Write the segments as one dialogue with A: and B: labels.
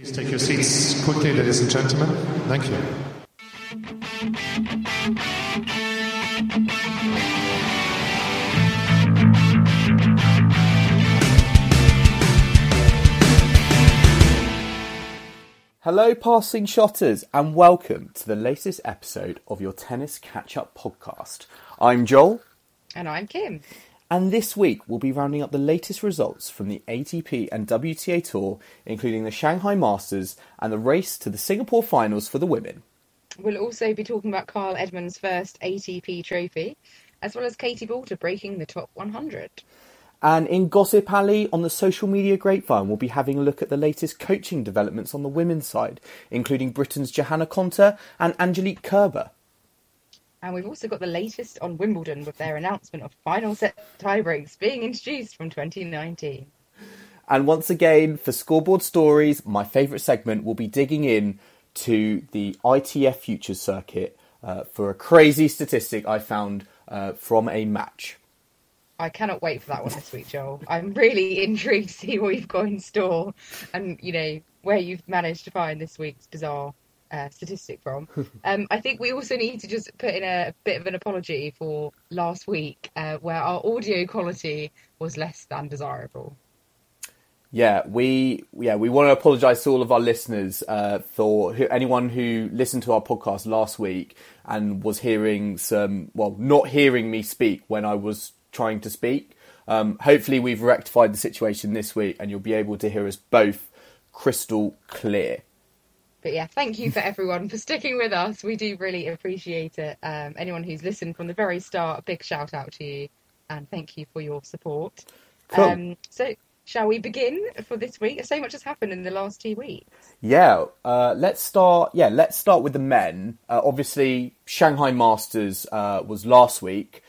A: Please take your seats quickly, ladies and gentlemen. Thank you.
B: Hello, passing shotters, and welcome to the latest episode of your Tennis Catch Up podcast. I'm Joel,
C: And I'm Kim.
B: And this week we'll be rounding up the latest results from the ATP and WTA Tour, including the Shanghai Masters and the race to the Singapore finals for the women.
C: We'll also be talking about Kyle Edmund's first ATP trophy, as well as Katie Boulter breaking the top 100.
B: And in Gossip Alley on the social media grapevine, we'll be having a look at the latest coaching developments on the women's side, including Britain's Johanna Konta and Angelique Kerber.
C: And we've also got the latest on Wimbledon with their announcement of final set tiebreaks being introduced from 2019.
B: And once again, for Scoreboard Stories, my favourite segment will be digging in to the ITF Futures Circuit uh, for a crazy statistic I found uh, from a match.
C: I cannot wait for that one this week, Joel. I'm really intrigued to see what you've got in store and, you know, where you've managed to find this week's bizarre uh, statistic from. Um, I think we also need to just put in a, bit of an apology for last week, uh, where our audio quality was less than desirable.
B: Yeah, we yeah we want to apologise to all of our listeners uh, for who, anyone who listened to our podcast last week and was hearing some well not hearing me speak when I was trying to speak. Um, hopefully, we've rectified the situation this week, and you'll be able to hear us both crystal clear.
C: But yeah, thank you for everyone for sticking with us. We do really appreciate it. Um, anyone who's listened from the very start, a big shout out to you, and thank you for your support.
B: Cool.
C: Um, so, shall we begin for this week? So much has happened in the last two weeks.
B: Yeah, uh, let's start. Yeah, let's start with the men. Uh, obviously, Shanghai Masters uh, was last week.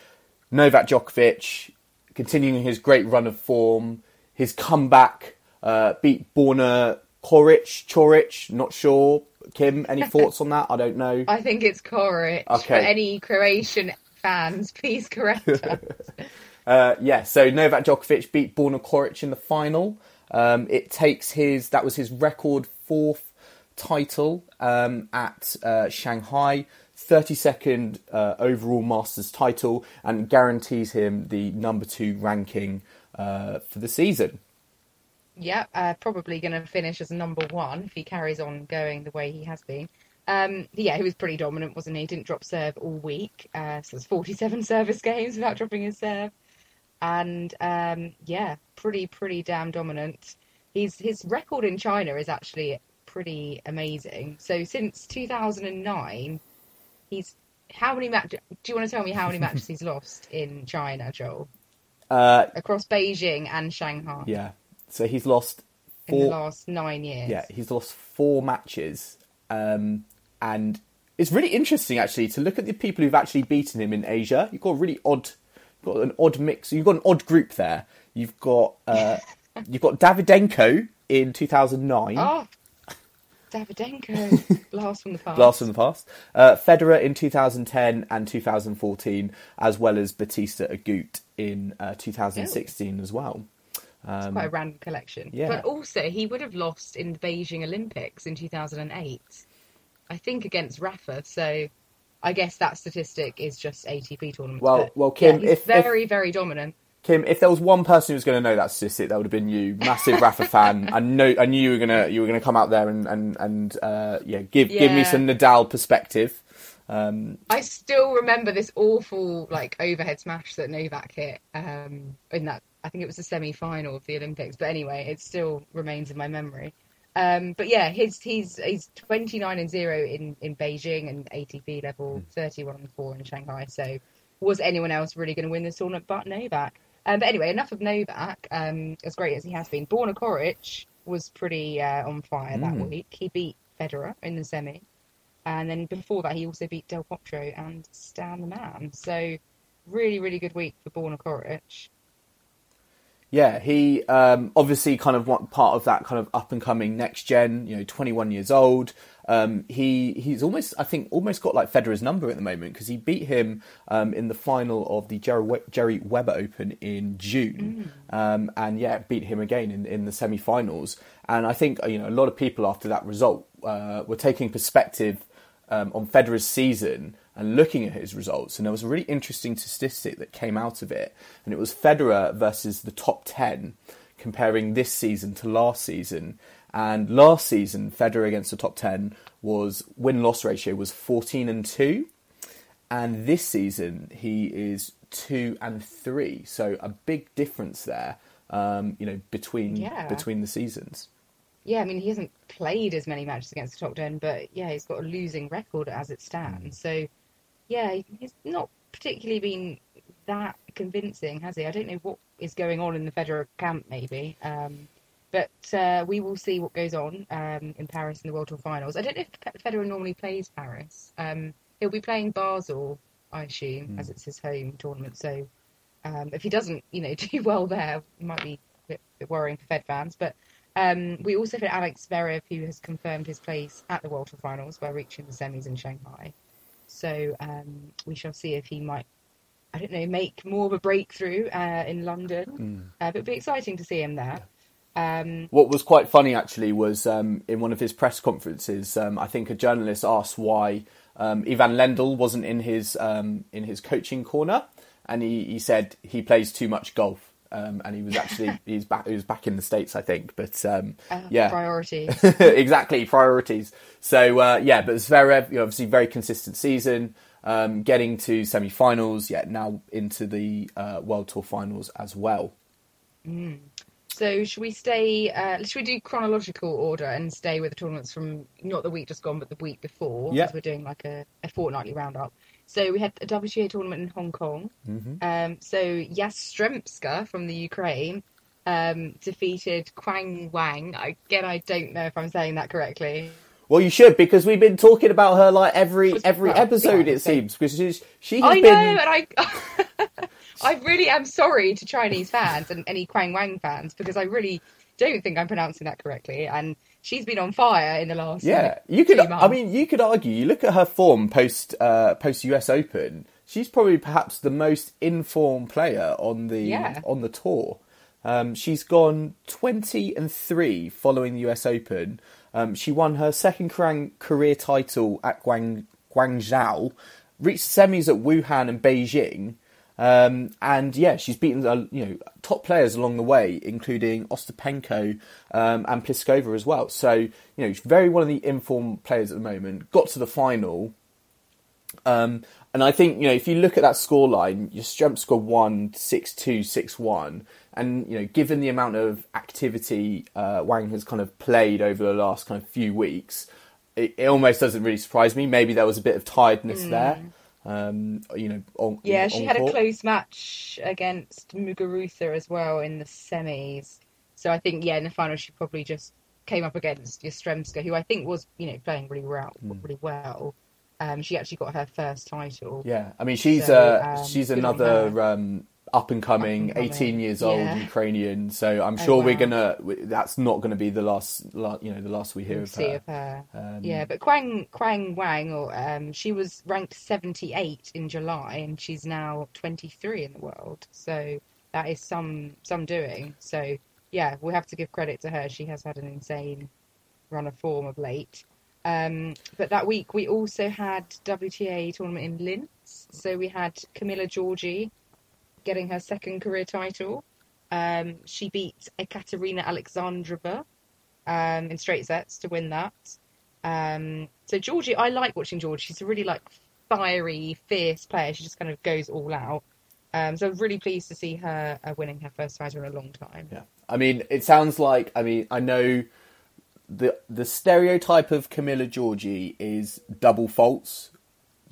B: Novak Djokovic continuing his great run of form. His comeback uh, beat Borna Coric. Choric, not sure. Kim, any thoughts on that? I don't know.
C: I think it's Koric.
B: Okay.
C: For any Croatian fans, please correct us.
B: Uh, yeah, so Novak Djokovic beat Borna Coric in the final. Um, it takes his that was his record fourth title um, at uh, Shanghai, 32nd uh, overall Masters title, and guarantees him the number two ranking uh, for the season.
C: Yeah, uh, probably going to finish as number one if he carries on going the way he has been. Um, yeah, he was pretty dominant, wasn't he? Didn't drop serve all week. Uh, so it's 47 service games without dropping his serve. And um, yeah, pretty, pretty damn dominant. He's, his record in China is actually pretty amazing. So since 2009, he's. How many matches? Do you want to tell me how many matches he's lost in China, Joel?
B: Uh,
C: Across Beijing and Shanghai
B: yeah, so he's lost
C: in the last nine years.
B: Yeah, he's lost four matches, um, and it's really interesting actually to look at the people who've actually beaten him in Asia. You've got a really odd, you've got an odd mix. You've got an odd group there. You've got uh, you've got Davydenko in two thousand nine.
C: Oh, Davydenko, blast from the past.
B: Blast from the past. Uh, Federer in 2010 and 2014, as well as Bautista Agut in uh, 2016 as well.
C: It's quite a random collection.
B: yeah.
C: But also, he would have lost in the Beijing Olympics in 2008, I think against Rafa. So I guess that statistic is just ATP tournaments.
B: Well- well, Kim,
C: yeah,
B: if- if-
C: very, very dominant.
B: Kim, if there was one person who was going to know that statistic, that would have been you, massive Rafa fan. I know, I knew you were gonna, you were gonna come out there and and and uh, yeah, give give me some Nadal perspective. Um,
C: I still remember this awful like overhead smash that Novak hit um, in that. I think it was the semi-final of the Olympics. But anyway, it still remains in my memory. Um, but yeah, his he's he's 29 and zero in in Beijing and ATP level 31 and four in Shanghai. So was anyone else really going to win this tournament but Novak? Um, but anyway, enough of Novak. Um, as great as he has been, Borna Coric was pretty uh, on fire that week. He beat Federer in the semi. And then before that, he also beat Del Potro and Stan the Man. So really, really good week for Borna Coric.
B: Yeah, he um, obviously kind of want part of that kind of up and coming next gen. You know, 21 years old. Um, he he's almost I think almost got like Federer's number at the moment because he beat him um, in the final of the Jerry, we- Gerry Weber Open in June, um, and yeah, beat him again in, in the semi-finals. And I think you know a lot of people after that result uh, were taking perspective um, on Federer's season and looking at his results, and there was a really interesting statistic that came out of it, and it was Federer versus the top ten, comparing this season to last season. And last season, Federer against the top ten was win loss ratio was fourteen and two, and this season he is two and three. So a big difference there, um, you know, between
C: Yeah.
B: between the seasons.
C: Yeah, I mean, he hasn't played as many matches against the top 10, but yeah, he's got a losing record as it stands. So, yeah, he's not particularly been that convincing, has he? I don't know what is going on in the Federer camp, maybe. Um, but uh, we will see what goes on um, in Paris in the World Tour Finals. I don't know if Federer normally plays Paris. Um, he'll be playing Basel, I assume, as it's his home tournament. So, um, if he doesn't, you know, do well there, it might be a bit, bit worrying for Fed fans. But um, we also had Alex Zverev, who has confirmed his place at the World Tour Finals by reaching the semis in Shanghai. So um, we shall see if he might, I don't know, make more of a breakthrough uh, in London. Uh, but it'd be exciting to see him there. Um,
B: What was quite funny actually was um, in one of his press conferences, um, I think a journalist asked why um, Ivan Lendl wasn't in his um, in his coaching corner, and he, he said he plays too much golf. Um, and he was actually he's back he was back in the states I think but um,
C: uh,
B: yeah
C: priorities.
B: exactly priorities. So uh, yeah, but Zverev, you know, obviously very consistent season, um, getting to semi-finals. Yeah, now into the uh, World Tour finals as well.
C: So should we stay? Uh, should we do chronological order and stay with the tournaments from not the week just gone, but the week before?
B: Yeah.
C: Because we're doing like a, a fortnightly roundup. So we had a WTA tournament in Hong Kong. Um, so Yastremska from the Ukraine um, defeated Kwang Wang. Again, I don't know if I'm saying that correctly.
B: Well, you should because we've been talking about her like every every episode.
C: yeah,
B: it seems because she's, she has
C: I know,
B: been.
C: and I, I really am sorry to Chinese fans and any Kwang Wang fans because I really don't think I'm pronouncing that correctly. And she's been on fire in the last
B: Yeah,
C: like,
B: you could. I mean, you could argue. You look at her form post uh, post US Open. She's probably perhaps the most informed player on the
C: Yeah.
B: on the tour. Um, she's gone twenty and three following the US Open. Um, she won her second career career title at Guang, Guangzhou, reached semis at Wuhan and Beijing. Um, and yeah, she's beaten uh, you know top players along the way, including Ostapenko um, and Pliskova as well. So you know, she's very one of the informed players at the moment. Got to the final, um, and I think you know if you look at that scoreline, Yastremska won six two six one, and you know given the amount of activity uh, Wang has kind of played over the last kind of few weeks, it, it almost doesn't really surprise me. Maybe there was a bit of tiredness there. Um, you know, on,
C: Yeah, she had a close match against Muguruza as well in the semis. So I think, yeah, in the final she probably just came up against Yastremska, who I think was, you know, playing really well. Really well. Um, she actually got her first title.
B: Yeah, I mean she's
C: So,
B: uh,
C: um,
B: she's another um, up and coming,
C: Up-and-coming,
B: eighteen years old
C: yeah.
B: Ukrainian. So I'm
C: Oh,
B: sure we're gonna. That's not gonna be the last, la- you know, the last we hear
C: We'll
B: of her.
C: of her.
B: Um,
C: yeah, but Kwang Kwang Wang, or um, she was ranked 78 in July, and she's now 23 in the world. So that is some some doing. So yeah, we have to give credit to her. She has had an insane run of form of late. Um, but that week we also had WTA tournament in Linz. So we had Camila Giorgi getting her second career title. Um, she beat Ekaterina Alexandrova um, in straight sets to win that. Um, so Giorgi, I like watching Giorgi. She's a really like fiery, fierce player. She just kind of goes all out. Um, so I'm really pleased to see her uh, winning her first title in a long time.
B: Yeah, I mean, it sounds like. I mean, I know the the stereotype of Camila Giorgi is double faults.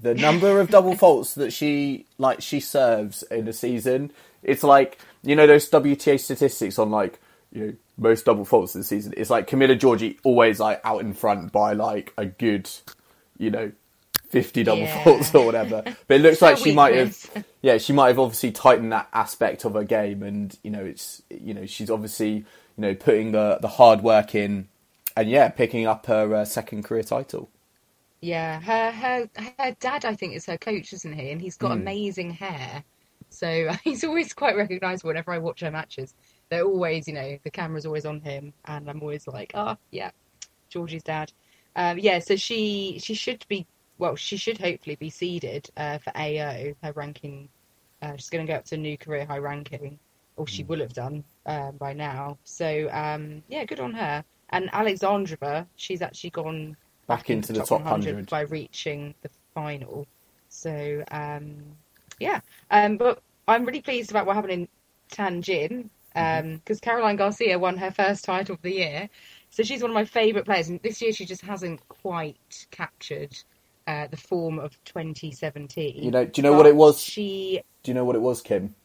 B: The number of double faults that she like she serves in a season, it's like you know those WTA statistics on like you know most double faults in this season. It's like Camila Giorgi always like out in front by like a good you know, fifty double
C: Yeah.
B: faults or whatever. But it looks like she might have, yeah, she might have obviously tightened that aspect of her game, and you know, it's you know, she's obviously you know putting the the hard work in, and yeah, picking up her uh, second career title.
C: Yeah, her her her dad, I think, is her coach, isn't he? And he's got
B: Hmm.
C: amazing hair, so he's always quite recognisable. Whenever I watch her matches, they're always, you know, the camera's always on him, and I'm always like, oh yeah, Giorgi's dad. Um, yeah, so she she should be well, she should hopefully be seeded uh, for AO. Her ranking, uh, she's going to go up to a new career high ranking, or she will have done um, by now. So um, yeah, good on her. And Alexandrova, she's actually gone
B: Back into the top 100.
C: by reaching the final. So um, yeah, um, but I'm really pleased about what happened in Tianjin because Caroline Garcia won her first title of the year. So she's one of my favourite players, and this year she just hasn't quite captured uh, the form of 2017.
B: You know, do you know what it was?
C: She
B: Do you know what it was, Kim?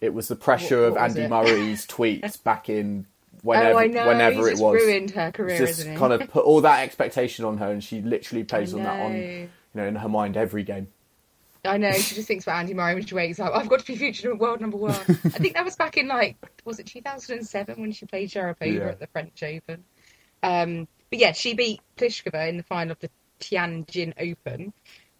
B: It was the pressure
C: What-
B: of
C: what was
B: Andy? Murray's tweets back in whenever,
C: oh, I know.
B: whenever it
C: just
B: was.
C: ruined her career,
B: just kind of put all that expectation on her, and she literally plays on that on you know in her mind every game.
C: I know she just thinks about Andy Murray when she wakes up. I've got to be future world number one. I think that was back in like was it 2007 when she played Sharapova
B: Yeah.
C: at the French Open. Um, but yeah, she beat Pliskova in the final of the Tianjin Open.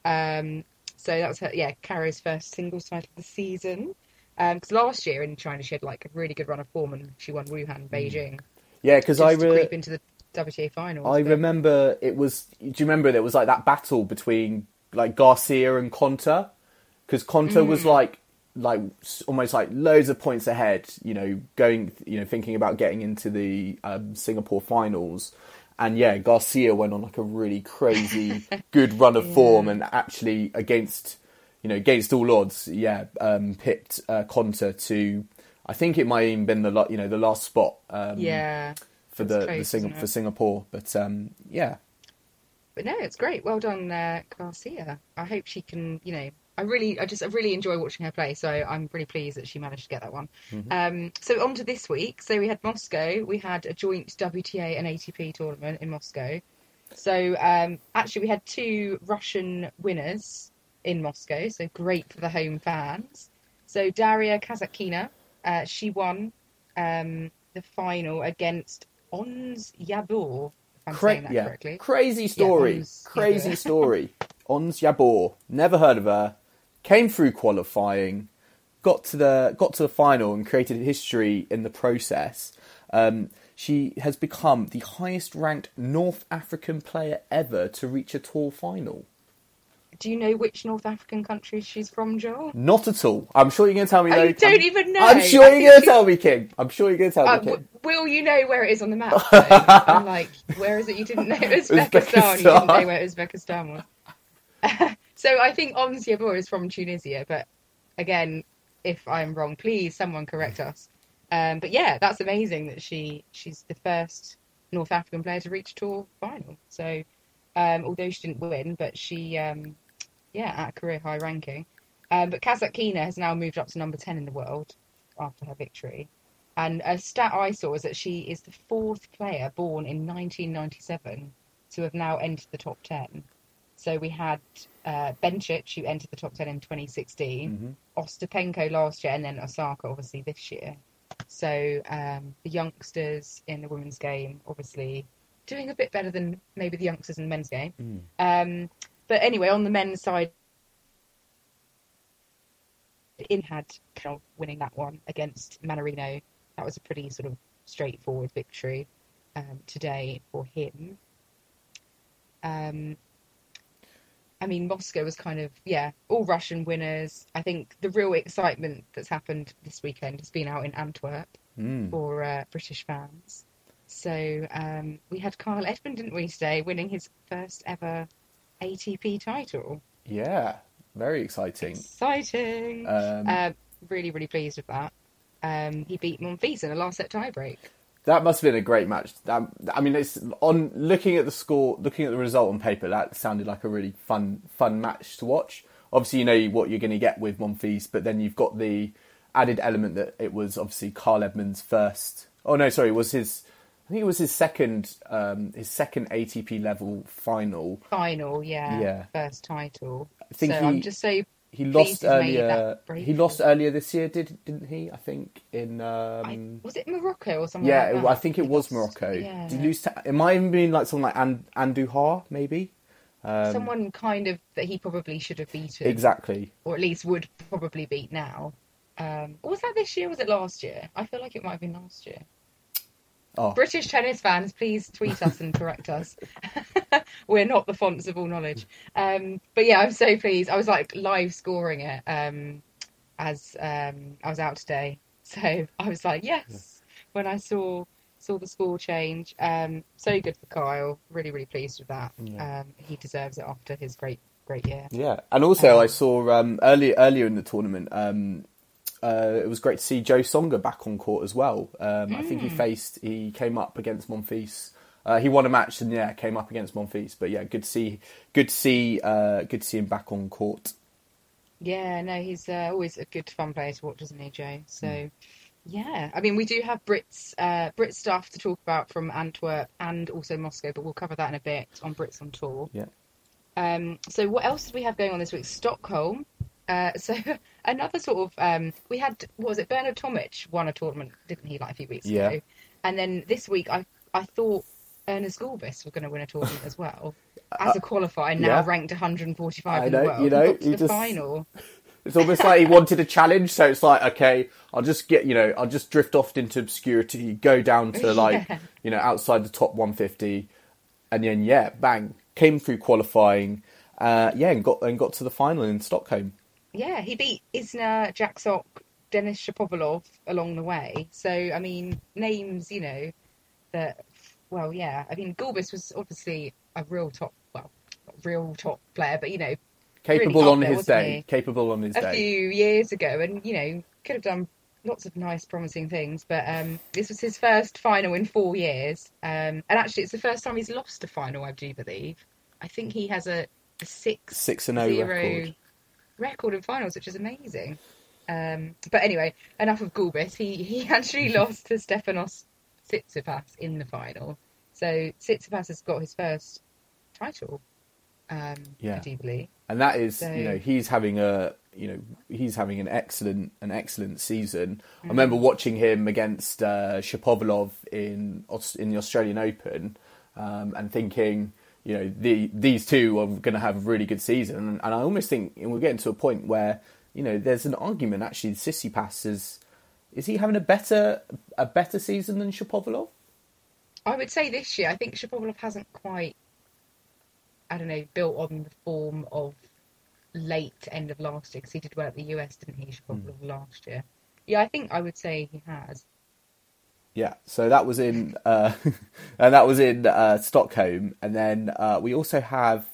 C: Um, so that was her, yeah, Carrier's first singles title of the season. Because last year in China she had like a really good run of form and she won Wuhan, Beijing,
B: Yeah, because Mm. I
C: to
B: re-
C: creep into the WTA final.
B: I
C: but-
B: remember it was. Do you remember there was like that battle between like Garcia and Konta? Because Konta was
C: Mm.
B: like like almost like loads of points ahead. You know, going you know thinking about getting into the um, Singapore finals. And yeah, Garcia went on like a really crazy good run of form, and actually against you know against all odds, yeah, um, picked uh, Konta to. I think it might even been the you know the last spot. Um,
C: yeah.
B: for the, the Sing- for Singapore. But um, yeah,
C: but no, it's great. Well done, uh, Garcia. I hope she can. You know, I really, I just, I really enjoy watching her play. So I'm really pleased that she managed to get that one. Um, so on to this week. So we had Moscow. We had a joint WTA and ATP tournament in Moscow. So um, actually, we had two Russian winners in Moscow. So great for the home fans. So Daria Kasatkina, uh, she won um, the final against Ons Jabeur. If I'm
B: Cra-
C: saying that
B: yeah.
C: correctly.
B: crazy story,
C: Ons
B: crazy story. Ons Jabeur, never heard of her. Came through qualifying, got to the got to the final, and created history in the process. Um, she has become the highest ranked North African player ever to reach a tour final.
C: Do you know which North African country she's from, Joel?
B: Not at all. I'm sure you're going to tell me.
C: Oh,
B: though.
C: don't
B: I'm-
C: even know?
B: I'm sure you're going to tell me, Kim. I'm sure you're going to tell
C: Uh,
B: me,
C: Kim. will you know where it is on the map? I'm like, where is it? You didn't know it was Uzbekistan. You didn't know where Uzbekistan was. so I think Ons Jabeur is from Tunisia, but again, if I'm wrong, please someone correct us. Um, but yeah, that's amazing that she she's the first North African player to reach tour final. So um, although she didn't win, but she um, yeah at a career high ranking. Um, but Kasatkina has now moved up to number ten in the world after her victory. And a stat I saw is that she is the fourth player born in 1997 to have now entered the top 10. So we had uh, Bencic, who entered the top 10 in 2016, Ostapenko last year, and then Osaka, obviously, this year. So um, the youngsters in the women's game, obviously, doing a bit better than maybe the youngsters in the men's game. Um, but anyway, on the men's side, in had winning that one against Mannarino. That was a pretty sort of straightforward victory um, today for him. Um, I mean, Moscow was kind of yeah, all Russian winners. I think the real excitement that's happened this weekend has been out in Antwerp
B: Mm.
C: for uh, British fans. So um, we had Kyle Edmund, didn't we, today, winning his first ever ATP title.
B: Yeah, very exciting.
C: Exciting!
B: Um,
C: uh, really, really pleased with that. Um, he beat Monfils in a last set tiebreak.
B: That must have been a great match. That, I mean, it's on looking at the score, looking at the result on paper. That sounded like a really fun, fun match to watch. Obviously, you know what you're going to get with Monfils, but then you've got the added element that it was obviously Kyle Edmund's first. Oh no, sorry, it was his I think it was his second um, his second ATP level final.
C: Final, yeah,
B: Yeah.
C: first title.
B: I think
C: so
B: he-
C: I'm just so
B: He lost earlier. He lost earlier this year, did didn't he? I think in.
C: I,
B: Um,
C: was it Morocco or something?
B: yeah,
C: like that?
B: I think it
C: He
B: was
C: lost-
B: Morocco.
C: Yeah.
B: Did he lose? To, it might even been like something like And, Andujar, maybe. Um,
C: Someone kind of that he probably should have beaten,
B: exactly.
C: or at least would probably beat now. Um, was that this year? Was it last year? I feel like it might have been last year.
B: Oh,
C: British tennis fans, please tweet us and correct us. We're not the fonts of all knowledge. Um, but yeah, I'm so pleased. I was like live scoring it um, as um, I was out today, so I was like, yes, when I saw saw the score change. Um, so good for Kyle. Really, really pleased with that.
B: Yeah.
C: Um, he deserves it after his great, great year.
B: Yeah, and also
C: Um,
B: I saw um, earlier earlier in the tournament. Uh, it was great to see Jo Tsonga back on court as well. Um, I
C: Mm.
B: think he faced, he came up against Monfils. Uh, he won a match and yeah, came up against Monfils. But yeah, good to see, good to see, uh, good to see him back on court.
C: Yeah, no, he's uh, always a good fun player to watch, isn't he, Joe? So,
B: Mm.
C: yeah, I mean, we do have Brits, uh, Brit stuff to talk about from Antwerp and also Moscow, but we'll cover that in a bit on Brits on tour.
B: Yeah.
C: Um, so, what else did we have going on this week? Stockholm. Uh, so, another sort of um, we had what was it? Bernard Tomic won a tournament, didn't he, like a few weeks
B: Yeah.
C: ago? And then this week, I I thought Ernest Gulbis were going to win a tournament as well as a qualifier, now
B: yeah.
C: ranked 145
B: I
C: in
B: know,
C: the world.
B: you know,
C: got to
B: you
C: the
B: just-
C: final.
B: It's almost like he wanted a challenge, so it's like, okay, I'll just get, you know, I'll just drift off into obscurity, go down to like,
C: Yeah.
B: you know, outside the top 150, and then yeah, bang, came through qualifying, uh, yeah, and got and got to the final in Stockholm.
C: Yeah, he beat Isner, Jaksok, Denis Shapovalov along the way. So, I mean, names, you know, that, well, yeah. I mean, Gulbis was obviously a real top, well, not real top player, but, you know,
B: Capable
C: up
B: on
C: there,
B: his day.
C: he?
B: Capable on his
C: a
B: day.
C: A few years ago and, you know, could have done lots of nice, promising things. But um, this was his first final in four years. Um, and actually, it's the first time he's lost a final, I do believe. I think he has a, a six
B: Six and oh
C: zero
B: record.
C: Record in finals, which is amazing. Um, but anyway, enough of Gulbis. He he actually lost to Stefanos Tsitsipas in the final. So Tsitsipas has got his first title. Um,
B: Yeah.
C: I do believe.
B: and that is
C: So-
B: you know he's having a you know he's having an excellent an excellent season. I remember watching him against uh, Shapovalov in in the Australian Open um, and thinking you know the these two are going to have a really good season and, and I almost think we're getting to a point where you know there's an argument actually Tsitsipas is is he having a better a better season than Shapovalov?
C: I would say this year, I think Shapovalov hasn't quite, I don't know, built on the form of late end of last year because he did well at the US, didn't he, Shapovalov hmm. last year? Yeah, I think I would say he has.
B: Yeah, so that was in uh, and that was in uh, Stockholm, and then uh, we also have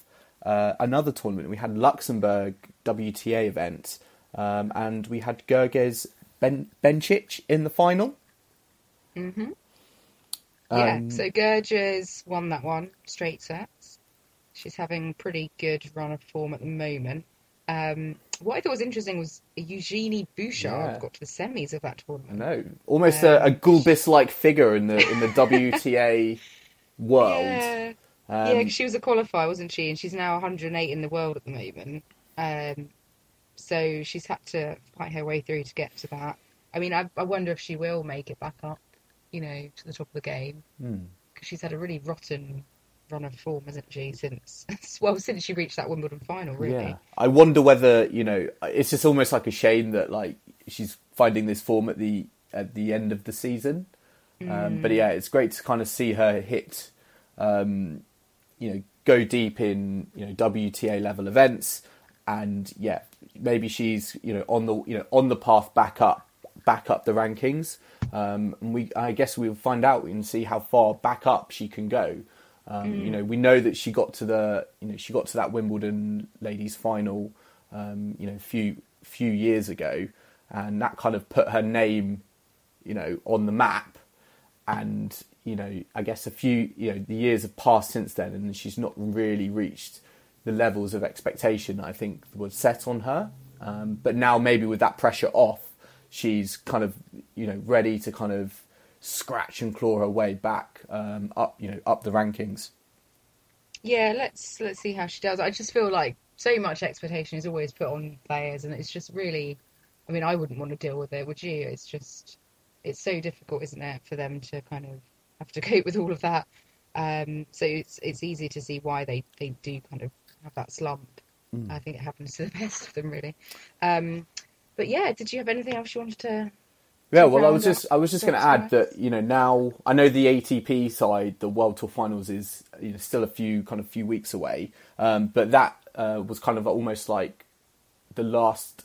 B: uh, another tournament. We had Luxembourg WTA event, um, and we had Goerges ben- Bencic in the final.
C: hmm yeah,
B: Um,
C: so Goerges won that one straight sets. She's having pretty good run of form at the moment. Um, what I thought was interesting was Eugenie Bouchard
B: Yeah.
C: got to the semis of that
B: I
C: tournament.
B: know, almost a, a
C: Um,
B: Gulbis-like figure in the in the WTA world.
C: Yeah.
B: Um,
C: yeah, 'cause she was a qualifier, wasn't she? And she's now 108 in the world at the moment. Um, so she's had to fight her way through to get to that. I mean, I, I wonder if she will make it back up, you know, to the top of the game
B: hmm.
C: because she's had a really rotten run of form, hasn't she? Since well, since she reached that Wimbledon final, really.
B: Yeah, I wonder whether you know. It's just almost like a shame that like she's finding this form at the at the end of the season. Um, but yeah, it's great to kind of see her hit, um, you know, go deep in you know WTA level events, and yeah, maybe she's you know on the you know on the path back up, back up the rankings. Um, and we, I guess we'll find out and see how far back up she can go. Um, You know, we know that she got to the you know she got to that Wimbledon ladies final, um, you know, few few years ago, and that kind of put her name, you know, on the map. And you know i guess a few you know the years have passed since then and she's not really reached the levels of expectation i think was set on her. Um, but now maybe with that pressure off she's kind of you know ready to kind of scratch and claw her way back um, up, you know, up the rankings.
C: Yeah, let's let's see how she does. I just feel like so much expectation is always put on players, and it's just really. I mean, I wouldn't want to deal with it, would you? It's just, it's so difficult, isn't it, for them to kind of have to cope with all of that. Um, so it's it's easy to see why they, they do kind of have that slump. Mm. I think it happens to the best of them, really. Um, but yeah, did you have anything else you wanted to
B: yeah, well, I was just I was just going to add that you know now I know the ATP side, the World Tour Finals is you know still a few kind of few weeks away, um, but that uh, was kind of almost like the last.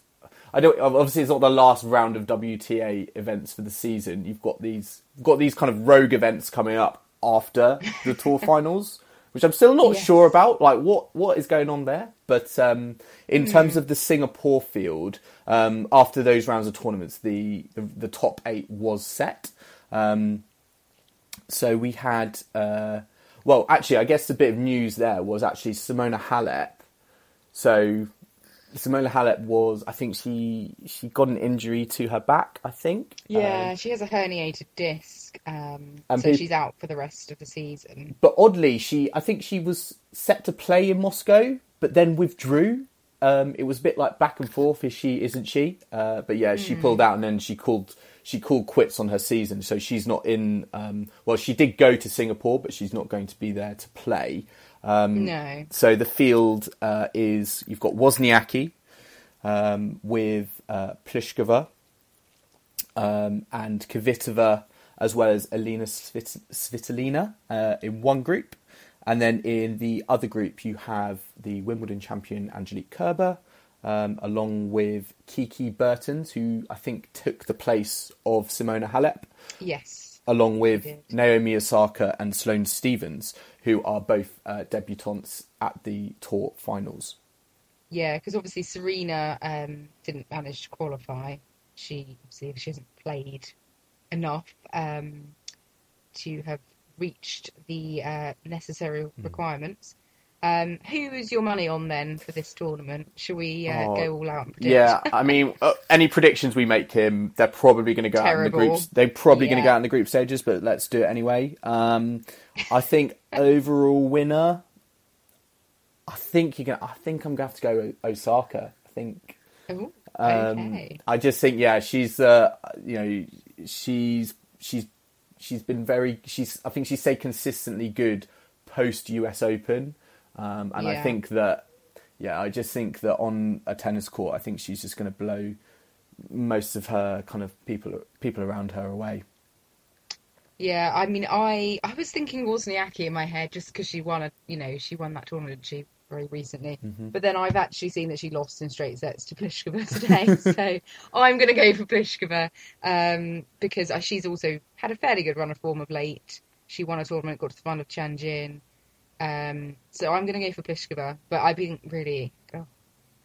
B: I don't obviously it's not the last round of WTA events for the season. You've got these got these kind of rogue events coming up after the Tour Finals which I'm still not yes. sure about. Like what what is going on there? But um, in mm. terms of the Singapore field, um, after those rounds of tournaments, the the, the top eight was set. Um, so we had, uh, well, actually, I guess the bit of news there was actually Simona Halep. So Simona Halep was, I think she she got an injury to her back. I think.
C: Yeah, um, she has a herniated disc, um, so she's out for the rest of the season.
B: But oddly, she I think she was set to play in Moscow, but then withdrew. Um, it was a bit like back and forth. Is she? Isn't she? Uh, but yeah, she mm. pulled out and then she called she called quits on her season. So she's not in. Um, well, she did go to Singapore, but she's not going to be there to play.
C: Um, no.
B: So the field uh, is you've got Wozniacki um, with uh, Pliskova um, and Kvitova, as well as Alina Svit- Svitolina uh, in one group. And then in the other group, you have the Wimbledon champion Angelique Kerber, um, along with Kiki Bertens, who I think took the place of Simona Halep.
C: Yes
B: along with Naomi Osaka and Sloane Stevens, who are both uh, debutantes at the tour finals.
C: Yeah, because obviously Serena um, didn't manage to qualify. She obviously she hasn't played enough um, to have reached the uh, necessary mm. Um, who is your money on then for this tournament? Shall we uh, oh, go all out and predict?
B: Yeah, I mean, uh, any predictions we make, Kim, they're probably going to go Terrible. out in the groups. They're probably yeah. going to go out in the group stages, but let's do it anyway. Um, I think overall winner. I think you're gonna. I think I'm gonna have to go Osaka. I think.
C: Ooh, um, okay.
B: I just think, yeah, she's. Uh, you know, she's she's she's been very. She's. I think she's stayed consistently good post US Open. Um, and yeah. I think that, yeah, I just think that on a tennis court, I think she's just going to blow most of her kind of people people around her away.
C: Yeah, I mean, I I was thinking Wozniacki in my head just because she won a, you know, she won that tournament she very recently. Mm-hmm. But then I've actually seen that she lost in straight sets to Pliskova today, so I'm going to go for Pliskova um, because she's also had a fairly good run of form of late. She won a tournament, got to the final of Tianjin. Um, so I'm going to go for Pliskova, but I think really oh,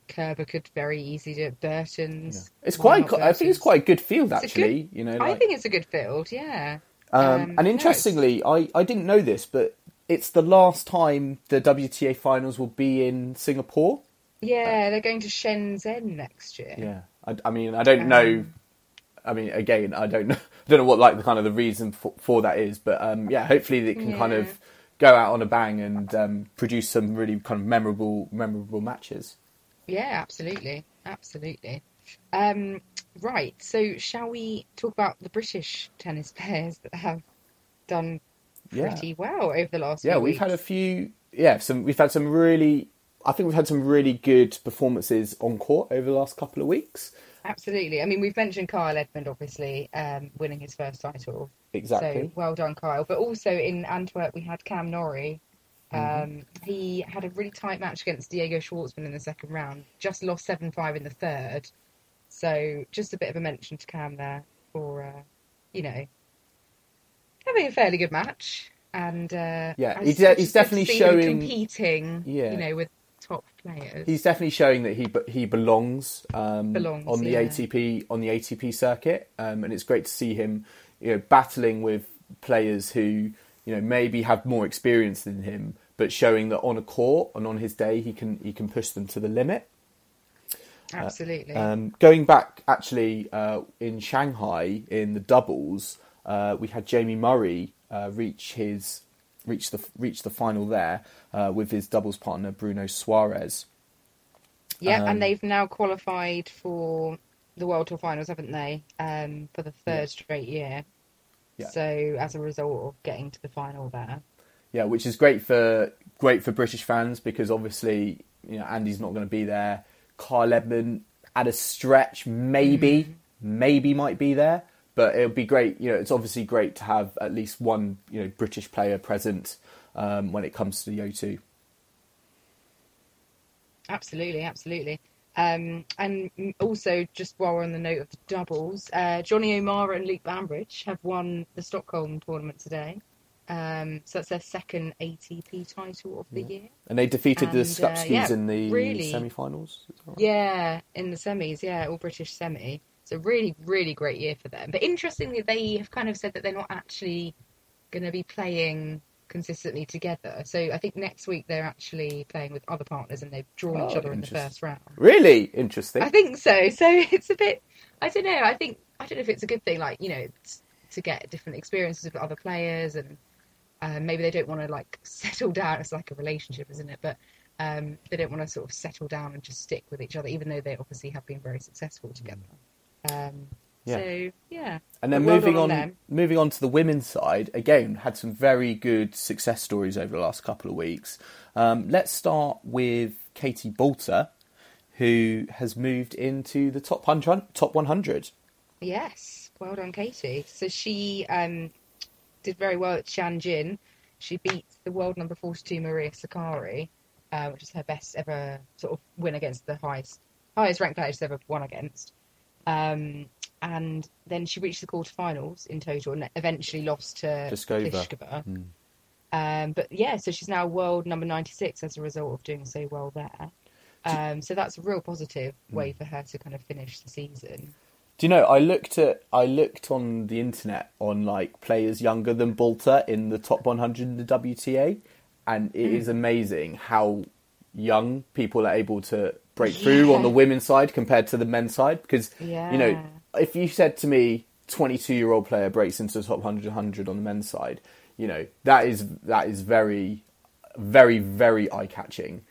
C: Kerber could very easily do it. Bertens.
B: Yeah. It's quite. I think it's quite a good field actually.
C: Good,
B: you know,
C: like... I think it's a good field. Yeah.
B: Um, um, and interestingly, no, I I didn't know this, but it's the last time the WTA finals will be in Singapore.
C: Yeah, they're going to Shenzhen next year.
B: Yeah, I, I mean, I don't um, know. I mean, again, I don't know. I don't know what like the kind of the reason for, for that is, but um, yeah, hopefully it can yeah. kind of go out on a bang and um, produce some really kind of memorable memorable matches.
C: Yeah, absolutely, absolutely. Um, right, so shall we talk about the British tennis players that have done pretty yeah. well over the last?
B: Yeah, we've
C: weeks?
B: had a few. Yeah, some we've had some really. I think we've had some really good performances on court over the last couple of weeks.
C: Absolutely. I mean, we've mentioned Kyle Edmund, obviously, um, winning his first title.
B: Exactly.
C: So well done, Kyle. But also in Antwerp, we had Cam Norrie. Mm-hmm. Um, mm-hmm. He had a really tight match against Diego Schwartzman in the second round. Just lost seven five in the third. So just a bit of a mention to Cam there for, uh, you know, having a fairly good match. And uh,
B: yeah, he's, he's definitely showing
C: competing. Yeah. you know, with top players.
B: He's definitely showing that he he belongs, um, belongs on the yeah. ATP on the ATP circuit, um, and it's great to see him, you know, battling with players who you know maybe have more experience than him, but showing that on a court and on his day he can he can push them to the limit.
C: Absolutely.
B: Uh, um, going back actually uh, in Shanghai in the doubles, uh, we had Jamie Murray uh, reach his reach the reach the final there uh, with his doubles partner Bruno Soares.
C: Yeah,
B: Um,
C: and they've now qualified for the World Tour Finals, haven't they? Um, for the third straight year.
B: Yeah.
C: So as a result of getting to the final there.
B: Yeah, which is great for great for British fans because obviously you know Andy's not going to be there. Kyle Edmund at a stretch maybe maybe might be there, but it would be great. You know, it's obviously great to have at least one you know British player present um, when it comes to the O2.
C: Absolutely, absolutely. Um, and also, just while we're on the note of the doubles, uh, Jonny O'Mara and Luke Bambridge have won the Stockholm tournament today. Um, so that's their second ATP title of the year.
B: And they defeated the
C: And, uh,
B: Skupskis
C: yeah,
B: in the
C: really.
B: semi-finals. Right?
C: Yeah, in the semis, yeah, all British semi. So really, really great year for them. But interestingly, they have kind of said that they're not actually going to be playing consistently together. So I think next week they're actually playing with other partners and they've drawn each
B: Oh,
C: other in the first round.
B: Really interesting.
C: I think so. So it's a bit. I don't know. I think I don't know if it's a good thing. Like you know, to get different experiences with other players, and um, maybe they don't want to like settle down. It's like a relationship, isn't it? But um, they don't want to sort of settle down and just stick with each other, even though they obviously have been very successful together. Um,
B: Yeah.
C: So yeah.
B: And then
C: well
B: moving
C: done
B: on, moving on to the women's side, again had some very good success stories over the last couple of weeks. Um, let's start with Katie Boulter, who has moved into the top hundred. Top one hundred.
C: Yes, well done, Katie. So she um, did very well at Tianjin. She beat the world number 42 Maria Sakkari, uh, which is her best ever sort of win against the highest highest ranked player she's ever won against. Um, and then she reached the quarterfinals in total and eventually lost to
B: Pliskova.
C: Pliskova. Um, but yeah, so she's now world number 96 as a result of doing so well there. Um, so that's a real positive way for her to kind of finish the season.
B: Do you know? I looked at I looked on the internet on like players younger than Boulter in the top 100 in the WTA, and it is amazing how young people are able to break through on the women's side compared to the men's side. Because you know, if you said to me, 22 year old player breaks into the top 100, 100 on the men's side, you know that is that is very, very, very eye catching.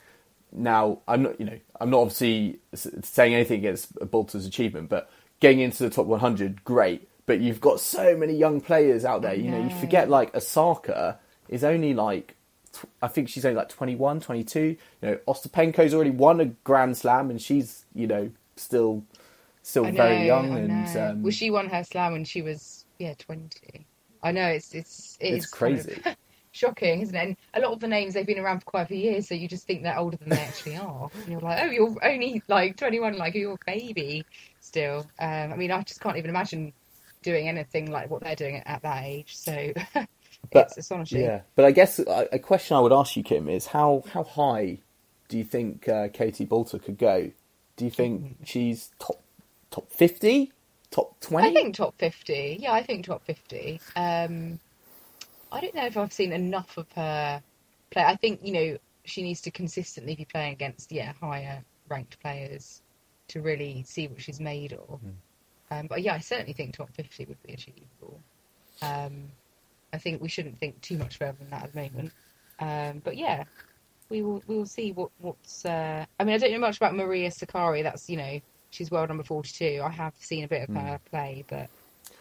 B: Now, I'm not, you know, I'm not obviously saying anything against Boulter's achievement, but getting into the top 100, great. But you've got so many young players out there. You know, you forget like Osaka is only like, I think she's only like 21, 22. You know, Ostapenko's already won a Grand Slam, and she's, you know, still, still
C: know,
B: very young. And um,
C: well, she won her slam when she was yeah twenty. I know it's it's
B: It's
C: it's kind of
B: crazy.
C: shocking, isn't it? And a lot of the names they've been around for quite a few years, so you just think they're older than they actually are. And you're like, oh, you're only like twenty one, like you're a baby still. Um, I mean, I just can't even imagine doing anything like what they're doing at, at that age. So it's
B: But-
C: astonishing.
B: Yeah, but I guess a, a question I would ask you, Kim, is how how high do you think uh, Katie Boulter could go? Do you think she's top top fifty, top twenty?
C: I think top 50. Yeah, I think top 50. Um, I don't know if I've seen enough of her play. I think, you know, she needs to consistently be playing against, yeah, higher ranked players to really see what she's made of. Um, but yeah, I certainly think top 50 would be achievable. Um, I think we shouldn't think too much further than that at the moment. Um, but yeah, we will we will see what what's. Uh... I mean, I don't know much about Maria Sakkari. That's you know she's world number forty two. I have seen a bit of her play, but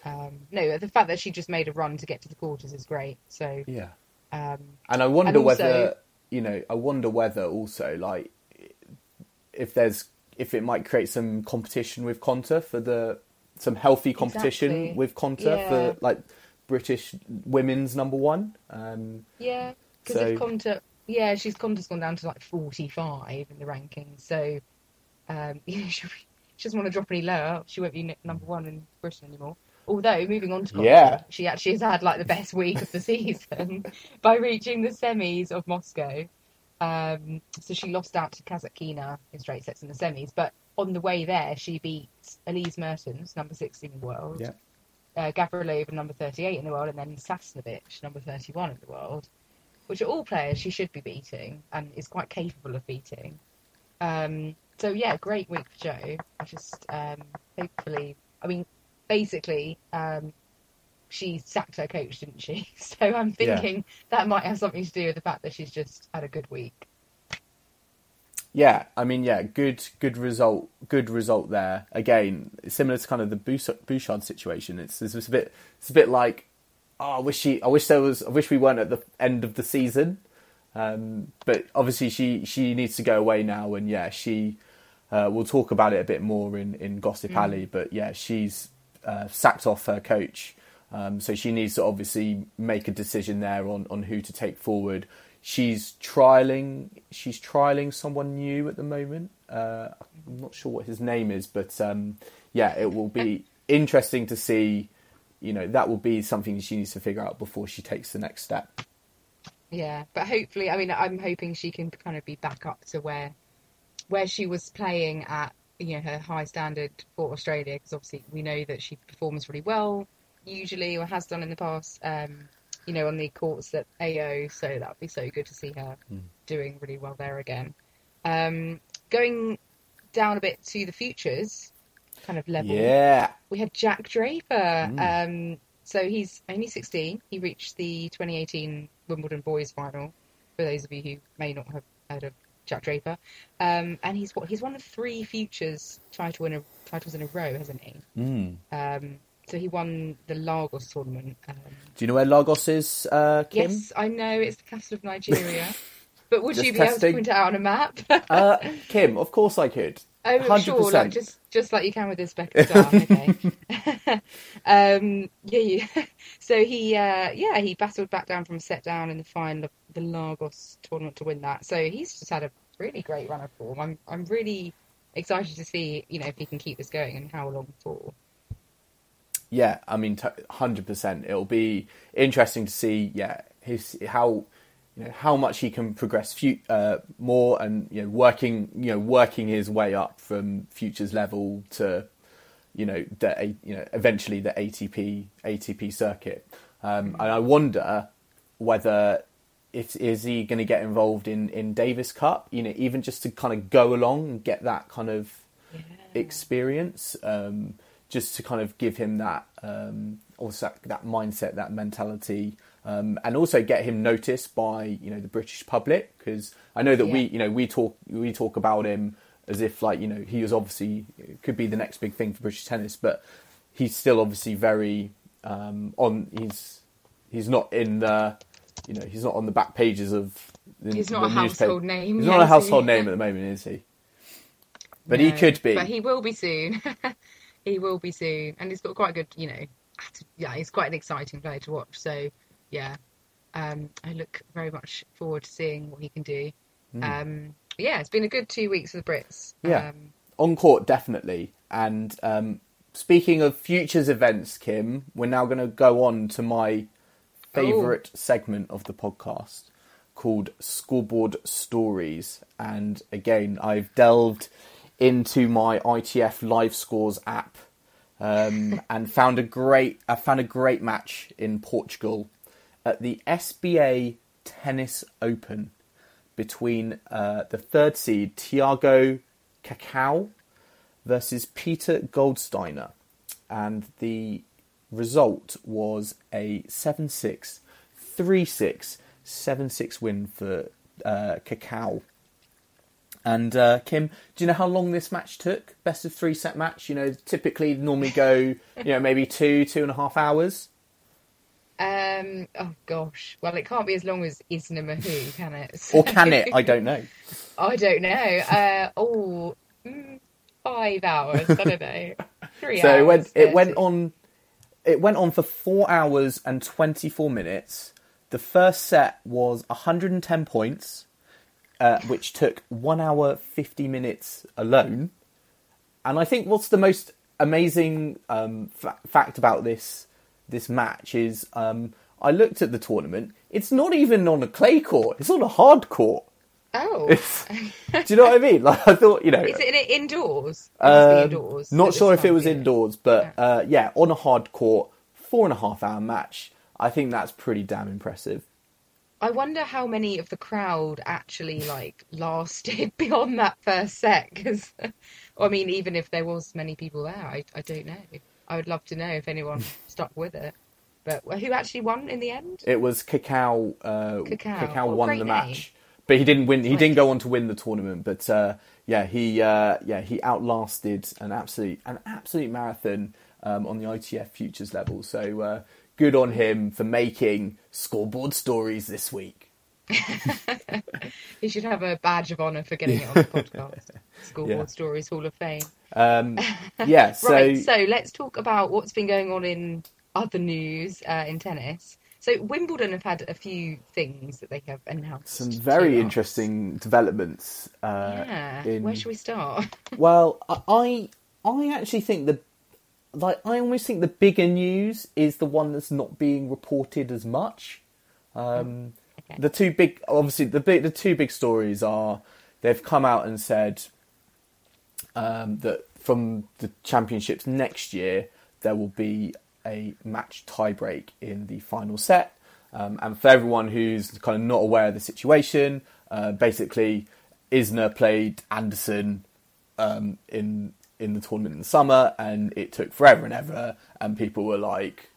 C: um, no, the fact that she just made a run to get to the quarters is great. So
B: Yeah,
C: um,
B: and I wonder
C: And also-
B: whether you know. I wonder whether also like if there's if it might create some competition with Konta for the some healthy competition
C: Exactly.
B: with Konta
C: Yeah.
B: for like British women's number one. Um,
C: yeah, because
B: So-
C: if Konta, yeah, she's Konta's gone down to like forty five in the rankings. So um, you know, she, she doesn't want to drop any lower. She won't be number one in Britain anymore. Although moving on to
B: Yeah.
C: she actually has had like the best week of the season by reaching the semis of Moscow. Um, so she lost out to Kasatkina in straight sets in the semis, but on the way there, she beat Elise Mertens, number 16 in the world,
B: Yeah.
C: Uh, Gavrilova, number 38 in the world, and then Sasnovich, number 31 in the world, which are all players she should be beating and is quite capable of beating. Um, so yeah, great week for Joe. I just um, hopefully, I mean, basically, um, she sacked her coach, didn't she? So I'm thinking that might have something to do with the fact that she's just had a good week.
B: Yeah, I mean, yeah, good, good result, good result there. Again, similar to kind of the Bouchard situation. It's, it's a bit, it's a bit like, oh, I wish she, I wish there was, I wish we weren't at the end of the season. Um, but obviously, she she needs to go away now, and yeah, she. Uh, we'll talk about it a bit more in in Gossip mm. Alley, but yeah, she's uh, sacked off her coach, um, so she needs to obviously make a decision there on on who to take forward she's trialing she's trialing someone new at the moment. Uh, I'm not sure what his name is, but um, yeah, it will be interesting to see. You know, that will be something she needs to figure out before she takes the next step.
C: Yeah, but hopefully, I mean, I'm hoping she can kind of be back up to where where she was playing at, you know, her high standard for Australia, because obviously we know that she performs really well usually or has done in the past. Um, you know, on the courts at AO. So that'd be so good to see her mm. doing really well there again. Um, going down a bit to the futures kind of level.
B: Yeah.
C: We had Jack Draper. Mm. Um, so he's only 16. He reached the 2018 Wimbledon boys final. For those of you who may not have heard of Jack Draper, um, and he's what he's won three futures title in a, titles in a row, hasn't he?
B: Mm.
C: So he won the Lagos tournament. Um,
B: Do you know where Lagos is, uh, Kim?
C: Yes, I know it's the capital of Nigeria. but would just you be testing. able to point it out on a map?
B: uh, Kim, of course I could.
C: Oh, 100%. sure, like just just like you can with this Becca Star. okay. um, yeah, yeah. So he, uh, yeah, he battled back down from a set down in the final of the Lagos tournament to win that. So he's just had a really great run of form. I'm, I'm really excited to see, you know, if he can keep this going and how long for
B: yeah, I mean, hundred percent. It'll be interesting to see, yeah, his how you know how much he can progress fu- uh, more and you know working you know working his way up from futures level to you know the you know eventually the ATP ATP circuit. Um, and I wonder whether if is he going to get involved in in Davis Cup, you know, even just to kind of go along and get that kind of yeah. experience. Um, just to kind of give him that um, also that, that, mindset, that mentality, um, and also get him noticed by you know the British public because I know that yeah. we you know we talk we talk about him as if like you know he was obviously could be the next big thing for British tennis, but he's still obviously very um, on. He's he's not in the you know he's not on the back pages of.
C: The, he's not a household name.
B: He's not a household name at the moment, is he? But no, he could be.
C: But he will be soon. he will be soon, and he's got quite a good, you know, yeah, he's quite an exciting player to watch. So, yeah, um, I look very much forward to seeing what he can do. Mm. Um, yeah, it's been a good two weeks for the Brits.
B: Yeah, um, on court definitely. And um, speaking of futures events, Kim, we're now going to go on to my favourite oh. segment of the podcast called Scoreboard Stories. And again, I've delved into my ITF Live Scores app um, and found a great I found a great match in Portugal at the SBA Tennis Open between uh, the third seed Tiago Cacau versus Peter Goldsteiner, and the result was a 7-6, 3-6, 7-6 win for uh, Cacau. And uh, Kim, do you know how long this match took? Best of three set match. You know, typically normally go, you know, maybe two, two and a half hours.
C: Um. Oh gosh. Well, it can't be as long as Isner Mahut, can it?
B: So... or can it? I don't know.
C: I don't know. Uh. Oh, mm, five hours. I don't know. Three so hours. So
B: it went. It went on. It went on for four hours and twenty four minutes. The first set was 110 points uh, which took one hour fifty minutes alone. And I think what's the most amazing um, fa- fact about this this match is um, I looked at the tournament. It's not even on a clay court; it's on a hard court.
C: Oh,
B: do you know what I mean? Like I thought, you know,
C: is it indoors?
B: Um, indoors. Not sure if it was indoors, but yeah. Uh, yeah, on a hard court, four and a half hour match. I think that's pretty damn impressive.
C: I wonder how many of the crowd actually like lasted beyond that first set. Because, I mean, even if there was many people there, I, I don't know. I would love to know if anyone stuck with it. But who actually won in the end?
B: It was Cacao. Uh,
C: Cacao.
B: Cacao won the
C: name.
B: match, but he didn't win. He didn't go on to win the tournament. But uh, yeah, he uh, yeah he outlasted an absolute an absolute marathon um, on the ITF futures level. So uh, good on him for making scoreboard stories this week.
C: He should have a badge of honour for getting it on the podcast. Scoreboard
B: Yeah.
C: Stories Hall of Fame.
B: Um, yeah, so,
C: right, so let's talk about what's been going on in other news uh, in tennis. So Wimbledon have had a few things that they have announced.
B: some very interesting developments. Uh,
C: Yeah.
B: in-
C: Where should we start?
B: Well, I I actually think the like I almost think the bigger news is the one that's not being reported as much. Um,
C: Okay.
B: The two big, obviously, the big, the two big stories are they've come out and said um, that from the championships next year there will be a match tiebreak in the final set. Um, and for everyone who's kind of not aware of the situation, uh, basically Isner played Anderson um, in in the tournament in the summer, and it took forever and ever, and people were like,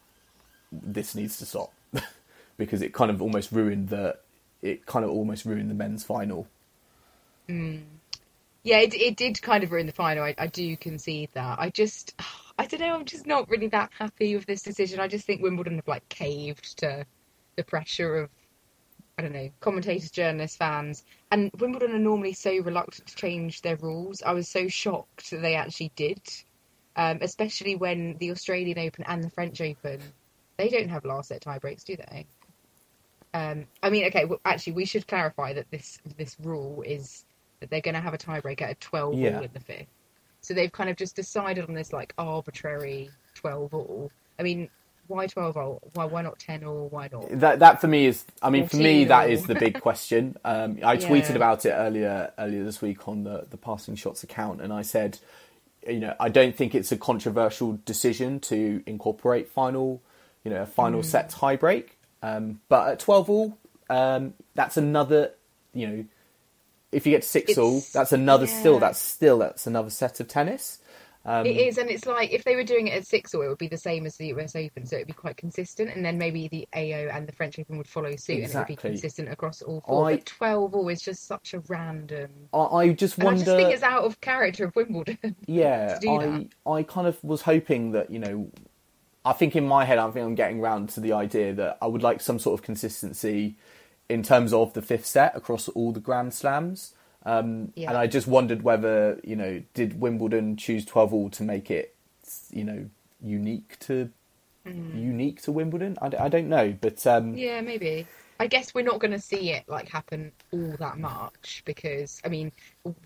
B: "This needs to stop," because it kind of almost ruined the it kind of almost ruined the men's final. Mm.
C: Yeah, it, it did kind of ruin the final. I, I do concede that. I just, I don't know. I'm just not really that happy with this decision. I just think Wimbledon have like caved to the pressure of, I don't know, commentators, journalists, fans, and Wimbledon are normally so reluctant to change their rules. I was so shocked that they actually did, um, especially when the Australian Open and the French Open, they don't have last set tie breaks, do they? Um, I mean, okay. Well, actually, we should clarify that this this rule is that they're going to have a tiebreak at a 12
B: Yeah.
C: all in the fifth. So they've kind of just decided on this like arbitrary 12 all. I mean, why 12 all? Why why not 10 all? Why not?
B: That that for me is, I mean, for me
C: 14
B: that
C: or-
B: is the big question. Um, I tweeted about it earlier earlier this week on the the passing shots account, and I said, you know, I don't think it's a controversial decision to incorporate final, you know, a final set tiebreak. Um, but at twelve all, um, that's another, you know, if you get six all, that's another still that's still that's another set of tennis. Um,
C: it is, and it's like if they were doing it at six all, it would be the same as the US Open, so it would be quite consistent. And then maybe the AO and the French Open would follow suit, and it would be consistent across all four.
B: I-
C: But 12 all is just such a random.
B: I, I just
C: And
B: wonder.
C: I just think it's out of character of Wimbledon.
B: Yeah, I
C: that.
B: I kind of was hoping that you know, I think in my head I think I'm getting round to the idea that I would like some sort of consistency in terms of the fifth set across all the Grand Slams. Um,
C: Yeah.
B: And I just wondered whether you know did Wimbledon choose twelve all to make it you know unique to unique to Wimbledon? I don't know, but um,
C: Mm. Yeah, maybe. I guess we're not going to see it like happen all that much because I mean,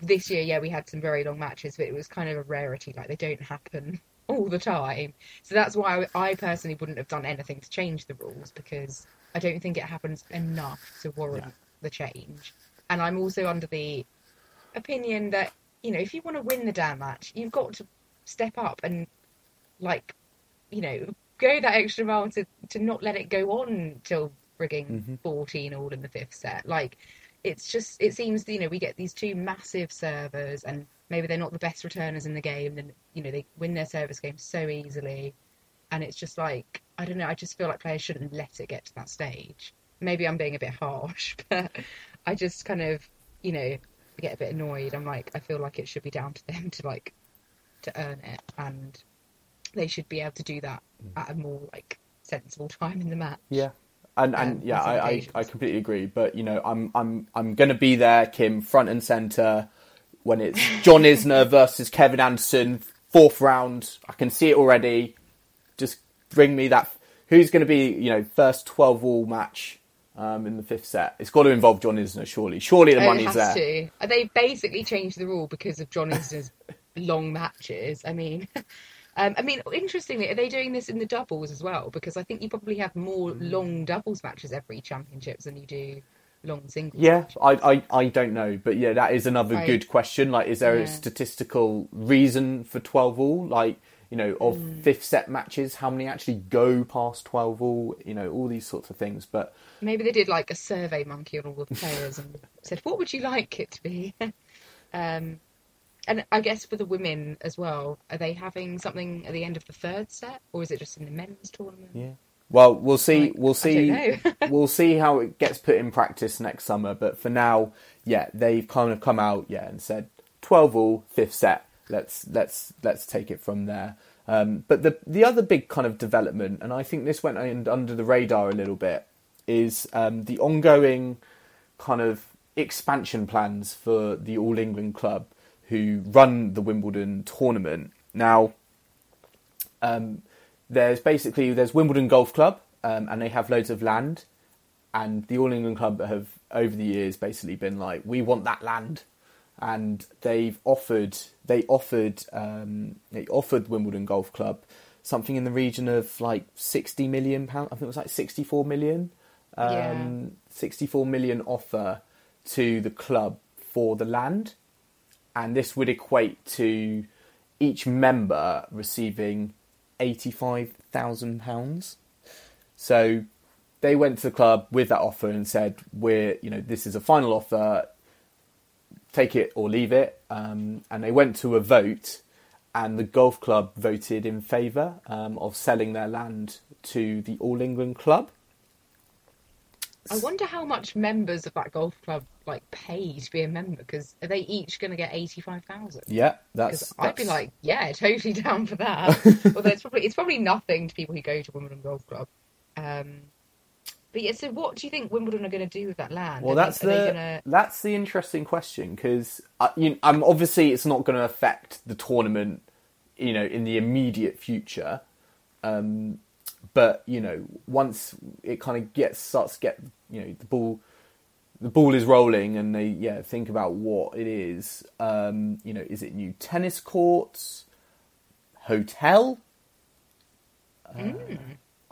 C: this year, yeah, we had some very long matches, but it was kind of a rarity. Like they don't happen all the time, so that's why I personally wouldn't have done anything to change the rules because I don't think it happens enough to warrant
B: Yeah.
C: the change. And I'm also under the opinion that you know if you want to win the damn match, you've got to step up and like you know go that extra mile to to not let it go on till frigging
B: Mm-hmm.
C: 14 all in the fifth set. Like it's just it seems you know we get these two massive servers and maybe they're not the best returners in the game then you know they win their service game so easily. And it's just like i don't know i just feel like players shouldn't let it get to that stage. Maybe i'm being a bit harsh but i just kind of you know get a bit annoyed i'm like i feel like it should be down to them to like to earn it and they should be able to do that at a more like sensible time in the match
B: Yeah, and and
C: um,
B: yeah, I, I. I completely agree. But you know, I'm I'm I'm gonna be there, Kim, front and center when it's John Isner versus Kevin Anderson, fourth round. I can see it already. Just bring me that. Who's going to be you know first twelve all match um, in the fifth set? It's got to involve John Isner, surely. Surely the
C: Oh,
B: money's
C: it has
B: there.
C: to. They basically changed the rule because of John Isner's long matches. I mean, um, I mean, interestingly, are they doing this in the doubles as well? Because I think you probably have more
B: Mm.
C: long doubles matches every championships than you do long singles.
B: Yeah, I, I, I don't know, but yeah, that is another
C: Right.
B: good question. Like, is there
C: Yeah.
B: a statistical reason for twelve all? Like, you know, of
C: Mm.
B: fifth set matches, how many actually go past twelve all? You know, all these sorts of things. But
C: Maybe they did like a survey monkey on all the players and said, "What would you like it to be?" um, and I guess for the women as well, are they having something at the end of the third set, or is it just in the men's tournament?
B: yeah, Well, we'll see.
C: Like,
B: we'll see. we'll see how it gets put in practice next summer. But for now, yeah, they've kind of come out, yeah, and said twelve all, fifth set. Let's let's let's take it from there. Um, but the the other big kind of development, and I think this went under the radar a little bit, is um, the ongoing kind of expansion plans for the All England club who run the Wimbledon tournament. Now, um, there's basically there's Wimbledon Golf Club, um, and they have loads of land, and the All England Club have over the years basically been like, we want that land, and they've offered they offered um, they offered Wimbledon Golf Club something in the region of like sixty million pound. I think it was like sixty four million. Um,
C: Yeah.
B: 64 million offer to the club for the land, and this would equate to each member receiving eighty-five thousand pounds. So they went to the club with that offer and said, "We're, you know, this is a final offer. Take it or leave it." Um, and they went to a vote, and the golf club voted in favour um, of selling their land to the All England club.
C: I wonder how much members of that golf club like pay to be a member because are they each going to get eighty five thousand?
B: Yeah, that's.
C: Because I'd be like, yeah, totally down for that. Although it's probably it's probably nothing to people who go to Wimbledon Golf Club. Um, but yeah, so what do you think Wimbledon are going to do with that land?
B: Well,
C: Are
B: that's
C: are
B: the
C: gonna...
B: that's the interesting question because uh, you um, obviously it's not going to affect the tournament, you know, in the immediate future. Um, but you know, once it kind of gets starts to get you know the ball, the ball is rolling, and they yeah think about what it is. Um, you know, is it new tennis courts, hotel? Uh,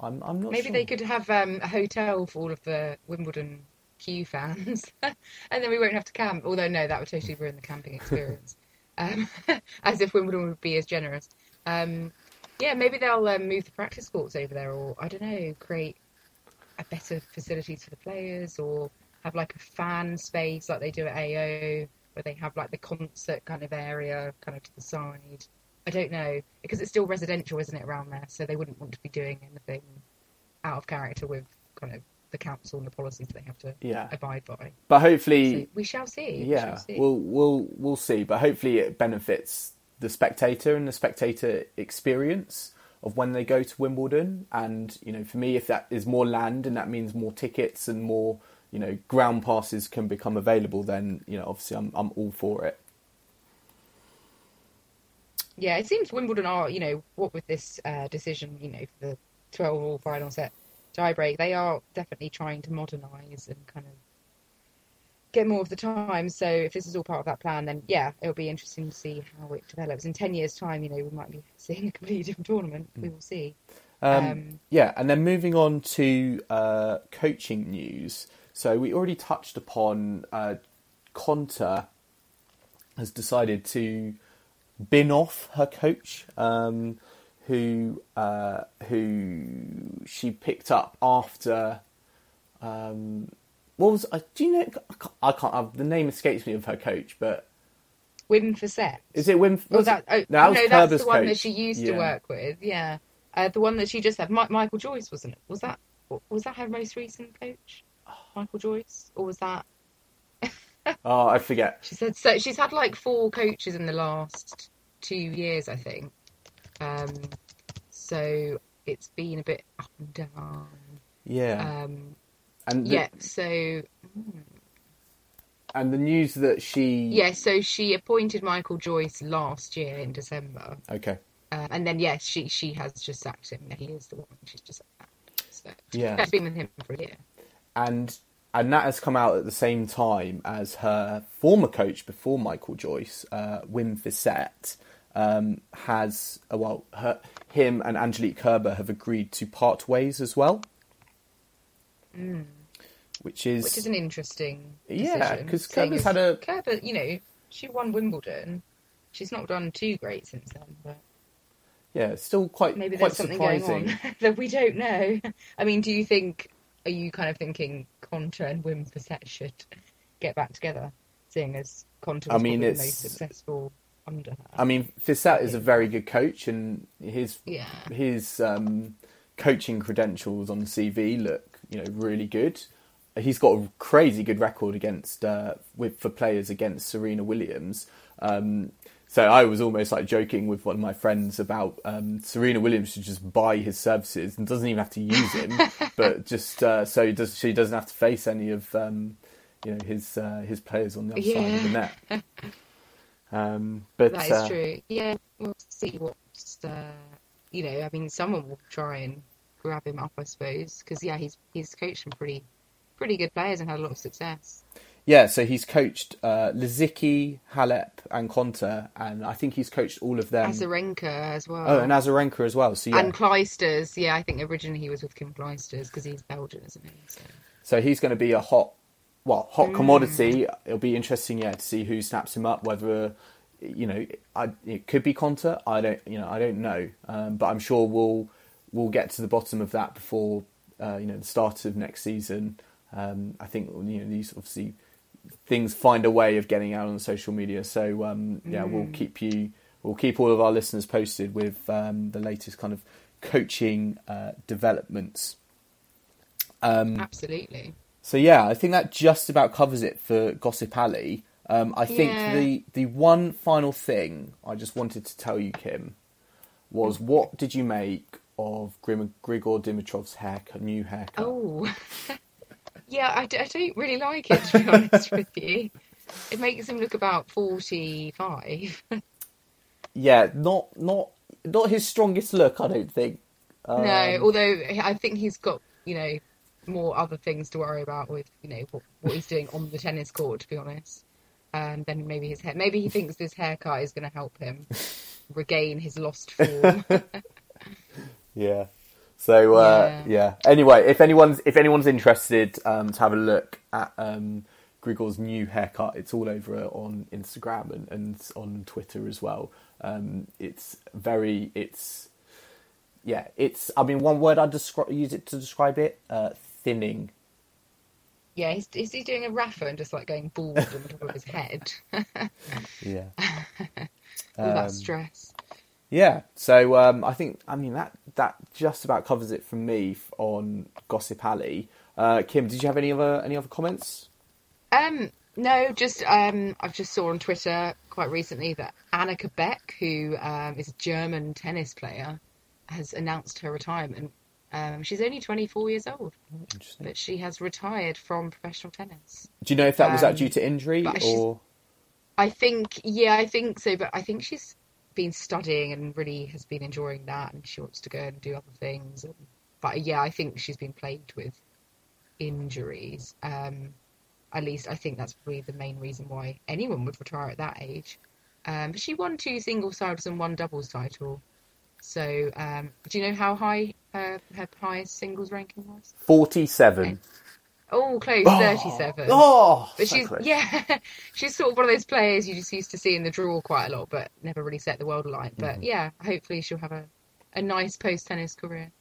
B: I'm I'm not
C: Maybe
B: sure.
C: they could have um, a hotel for all of the Wimbledon queue fans, and then we won't have to camp. Although no, that would totally ruin the camping experience. um, as if Wimbledon would be as generous. Um, yeah, maybe they'll um, move the practice courts over there, or I don't know, create a better facilities for the players, or have like a fan space like they do at AO, where they have like the concert kind of area kind of to the side. I don't know because it's still residential, isn't it, around there? So they wouldn't want to be doing anything out of character with kind of the council and the policies they have to
B: Yeah.
C: abide by.
B: but hopefully
C: So we shall see. we
B: yeah,
C: shall see.
B: we'll we'll we'll see. But hopefully, it benefits the spectator and the spectator experience of when they go to Wimbledon. And you know, for me, if that is more land and that means more tickets and more you know ground passes can become available, then you know, obviously, I'm I'm all for it.
C: Yeah, it seems Wimbledon are, you know, what with this uh, decision, you know, for the 12 all final set tiebreak, they are definitely trying to modernise and kind of get more of the time. So if this is all part of that plan, then yeah, it'll be interesting to see how it develops. In 10 years' time, you know, we might be seeing a completely different tournament. We will see.
B: Um,
C: Um,
B: yeah, and then moving on to uh, coaching news. So we already touched upon uh, Konta has decided to bin off her coach, um, who uh, who she picked up after. Um, what was? Uh, do you know? I can't. I can't uh, the name escapes me of her coach, but
C: Wim Fissette.
B: is it Wim? Was
C: that, oh,
B: no, that was
C: no, that's the one that she used
B: Yeah.
C: to work with. Yeah, uh, the one that she just had. Mi- Michael Joyce wasn't it? Was that was that her most recent coach, Michael Joyce, or was that?
B: Oh, I forget.
C: She said so. She's had like four coaches in the last two years, I think. Um, so it's been a bit up and down.
B: Yeah,
C: Um,
B: and the,
C: yeah. So
B: and the news that she
C: yeah. So she appointed Michael Joyce last year in December,
B: okay
C: uh, and then yes, she she has just sacked him. He is the one she's just sacked. So
B: Yeah.
C: she's been with him for a year.
B: and and that has come out at the same time as her former coach before Michael Joyce, uh, Wim Fissette, um, has uh, well, her, him and Angelique Kerber have agreed to part ways as well, which is
C: Mm. which is an interesting
B: Yeah,
C: decision.
B: 'cause
C: Seeing
B: Kerber's had a-
C: Kerber, you know, she won Wimbledon. She's not done too great since then, but
B: yeah, still quite
C: maybe
B: quite
C: there's something
B: surprising.
C: going on that we don't know. I mean, do you think? Are you kind of thinking Konta and Wim Fissette should get back together, seeing as Konta
B: I
C: was
B: mean,
C: probably the most successful under her?
B: I mean, Fissette is a very good coach, and his
C: Yeah.
B: his um, coaching credentials on the CV look, you know, really good. He's got a crazy good record against uh, with for players against Serena Williams. Um, so I was almost like joking with one of my friends about um, Serena Williams should just buy his services and doesn't even have to use him, but just uh, so does, she doesn't have to face any of um, you know his uh, his players on the other side of the net. Um, but
C: that is
B: uh,
C: true. Yeah, we'll see what uh, you know. I mean, someone will try and grab him up, I suppose, because yeah, he's he's coached some pretty pretty good players and had a lot of success.
B: Yeah, so he's coached uh, Lisicki, Halep, and Konta, and I think he's coached all of them.
C: Azarenka as well.
B: Oh, and Azarenka as well. So yeah,
C: And Clijsters. Yeah, I think originally he was with Kim Clijsters because he's Belgian, isn't he? So.
B: so he's going to be a hot, well,
C: Mm.
B: hot commodity. It'll be interesting, yeah, to see who snaps him up. Whether you know, I, it could be Konta. I don't, you know, I don't know, um, but I'm sure we'll we'll get to the bottom of that before uh, you know the start of next season. Um, I think you know these obviously things find a way of getting out on social media. So um, yeah, we'll keep you, we'll keep all of our listeners posted with um, the latest kind of coaching uh, developments. Um,
C: Absolutely.
B: so yeah, I think that just about covers it for Gossip Alley. Um, I think
C: Yeah.
B: the the one final thing I just wanted to tell you, Kim, was what did you make of Grim- Grigor Dimitrov's haircut, new haircut?
C: Oh, yeah. I, d- I don't really like it to be honest with you. It makes him look about forty-five.
B: Yeah, not not not his strongest look, I don't think. Um,
C: no, although I think he's got you know more other things to worry about with you know what, what he's doing on the tennis court. To be honest, um, then maybe his hair. Maybe he thinks this haircut is going to help him regain his lost form.
B: Yeah. So uh, yeah. Anyway, if anyone's if anyone's interested um, to have a look at um, Grigor's new haircut, it's all over on Instagram and, and on Twitter as well. Um, it's very it's yeah it's I mean one word I'd describe use it to describe it uh, thinning.
C: yeah, he's, is he doing a Rafa and just like going bald on the top of his head? yeah, All
B: Yeah.
C: that
B: Um,
C: stress.
B: Yeah, so um, I think I mean that that just about covers it from me on Gossip Alley. Uh, Kim, did you have any other any other comments?
C: Um, no, just um, I've just saw on Twitter quite recently that Annika Beck, who um, is a German tennis player, has announced her retirement. Um, she's only 24 years old,
B: Interesting.
C: but she has retired from professional tennis.
B: Do you know if that was that
C: Um,
B: due to injury or?
C: I think, yeah, I think so, but I think she's been studying and really has been enjoying that, and she wants to go and do other things. And, but yeah, I think she's been plagued with injuries. Um, at least I think that's probably the main reason why anyone would retire at that age. Um, but she won two singles titles and one doubles title. So, um, do you know how high her, her highest singles ranking was?
B: Forty-seven.
C: Oh, close, 37.
B: Oh,
C: But
B: so
C: she's
B: close.
C: yeah, she's sort of one of those players you just used to see in the draw quite a lot, but never really set the world alight. But
B: Mm-hmm.
C: yeah, hopefully she'll have a, a nice post tennis career.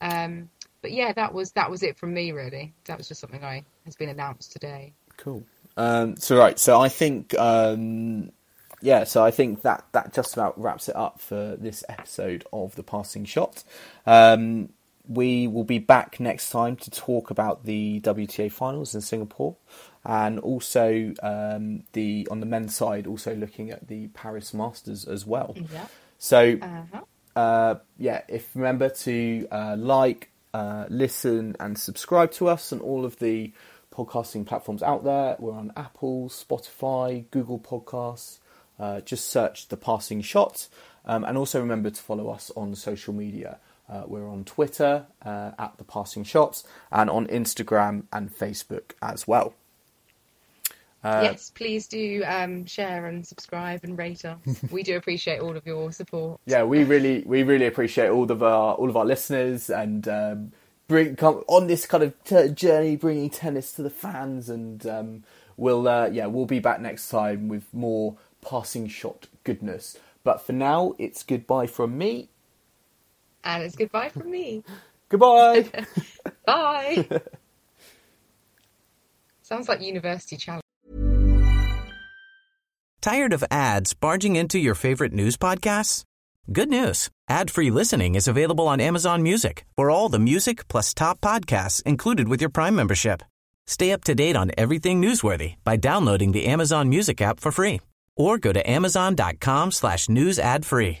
C: Um, but yeah, that was that was it from me really. That was just something I has been announced today.
B: Cool. Um, so right, so I think um, yeah, so I think that that just about wraps it up for this episode of the passing shot. Um, we will be back next time to talk about the WTA finals in Singapore, and also um, the on the men's side, also looking at the Paris Masters as well.
C: Yeah.
B: So
C: Uh-huh.
B: uh, yeah, if remember to uh, like, uh, listen, and subscribe to us on all of the podcasting platforms out there. We're on Apple, Spotify, Google Podcasts. Uh, just search the passing shot, um, and also remember to follow us on social media. Uh, we're on Twitter uh, at the passing shots, and on Instagram and Facebook as well. Uh,
C: yes, please do um, share and subscribe and rate us. we do appreciate all of your support.
B: yeah, we really we really appreciate all of our all of our listeners and um, bring come on this kind of t- journey, bringing tennis to the fans. And um, we'll uh, yeah we'll be back next time with more passing shot goodness. But for now, it's goodbye from me.
C: And it's goodbye from me.
B: Goodbye.
C: Bye. Sounds like university challenge.
D: Tired of ads barging into your favorite news podcasts? Good news. Ad-free listening is available on Amazon Music for all the music plus top podcasts included with your Prime membership. Stay up to date on everything newsworthy by downloading the Amazon Music app for free or go to amazon.com slash news ad free.